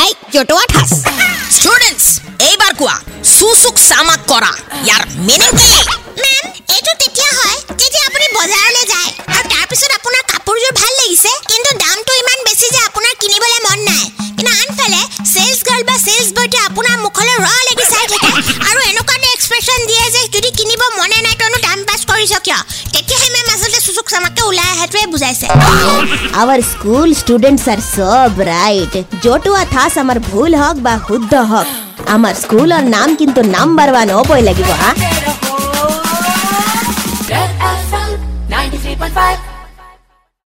I জটোৱা ঠাচ students এইবাৰ কোৱা সুসুক সামাক কৰা ইয়াৰ মিনিং কি? মেম এইটো তেতিয়া হয় যেতিয়া আপুনি বজাৰলৈ যায় আৰু তাৰপিছত আপোনাৰ কাপোৰযোৰ ভালো লাগিছে কিন্তু দামটো ইমান বেছি যে আপোনাৰ কিনিবলৈ মন নাই। কিন্তু আনফালে চেলছ গাৰ্ল বা চেলছ বয়টোৱে আপোনাৰ মুখলৈ ৰ লাগি চাই থাকে আৰু এনেকুৱা এটা এক্সপ্ৰেশ্যন দিয়ে যে যদি কিনিব মনে নাই তইনো দাম পাছ কৰিছ কিয়? তেতিয়াহে মেম আচলতে চুচুক চামাককে ওলাই অহাটোৱে বুজাইছে আৱাৰ স্কুল ষ্টুডেণ্টছ আৰ চ ব্ৰাইট জতুৱা থাচ আমাৰ ভুল হওক বা শুদ্ধ হওক আমাৰ স্কুলৰ নাম কিন্তু নাম্বাৰ ওৱান হ'বই লাগিব হা Red FM 93.5